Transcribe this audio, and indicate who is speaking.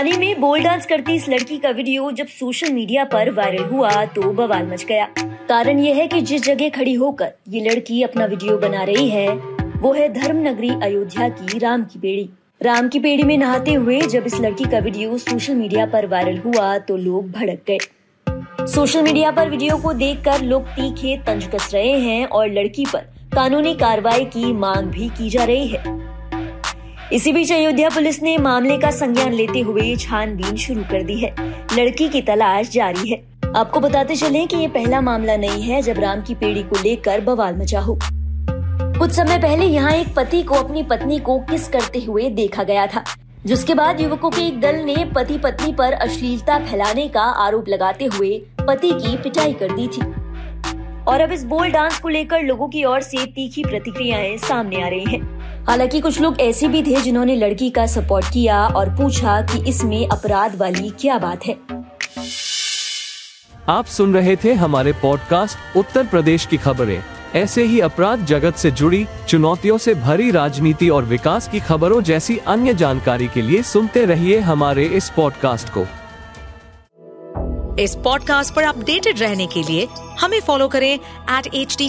Speaker 1: पानी में बोल डांस करती इस लड़की का वीडियो जब सोशल मीडिया पर वायरल हुआ तो बवाल मच गया। कारण यह है कि जिस जगह खड़ी होकर ये लड़की अपना वीडियो बना रही है, वो है धर्म नगरी अयोध्या की राम की बेड़ी। राम की बेड़ी में नहाते हुए जब इस लड़की का वीडियो सोशल मीडिया पर वायरल हुआ तो लोग भड़क गए। सोशल मीडिया पर वीडियो को देखकर लोग तीखे तंज कस रहे हैं और लड़की पर कानूनी कार्रवाई की मांग भी की जा रही है। इसी बीच अयोध्या पुलिस ने मामले का संज्ञान लेते हुए छानबीन शुरू कर दी है। लड़की की तलाश जारी है। आपको बताते चलें कि ये पहला मामला नहीं है जब राम की पेड़ी को लेकर बवाल मचा हो। कुछ समय पहले यहाँ एक पति को अपनी पत्नी को किस करते हुए देखा गया था, जिसके बाद युवकों के एक दल ने पति पत्नी पर अश्लीलता फैलाने का आरोप लगाते हुए पति की पिटाई कर दी थी। और अब इस बोल डांस को लेकर लोगों की ओर से तीखी प्रतिक्रियाएँ सामने आ रही हैं। हालाँकि कुछ लोग ऐसे भी थे जिन्होंने लड़की का सपोर्ट किया और पूछा कि इसमें अपराध वाली क्या बात है।
Speaker 2: आप सुन रहे थे हमारे पॉडकास्ट उत्तर प्रदेश की खबरें। ऐसे ही अपराध जगत से जुड़ी चुनौतियों से भरी राजनीति और विकास की खबरों जैसी अन्य जानकारी के लिए सुनते रहिए हमारे इस पॉडकास्ट को।
Speaker 3: इस पॉडकास्ट पर अपडेटेड रहने के लिए हमें फॉलो करें एट एच डी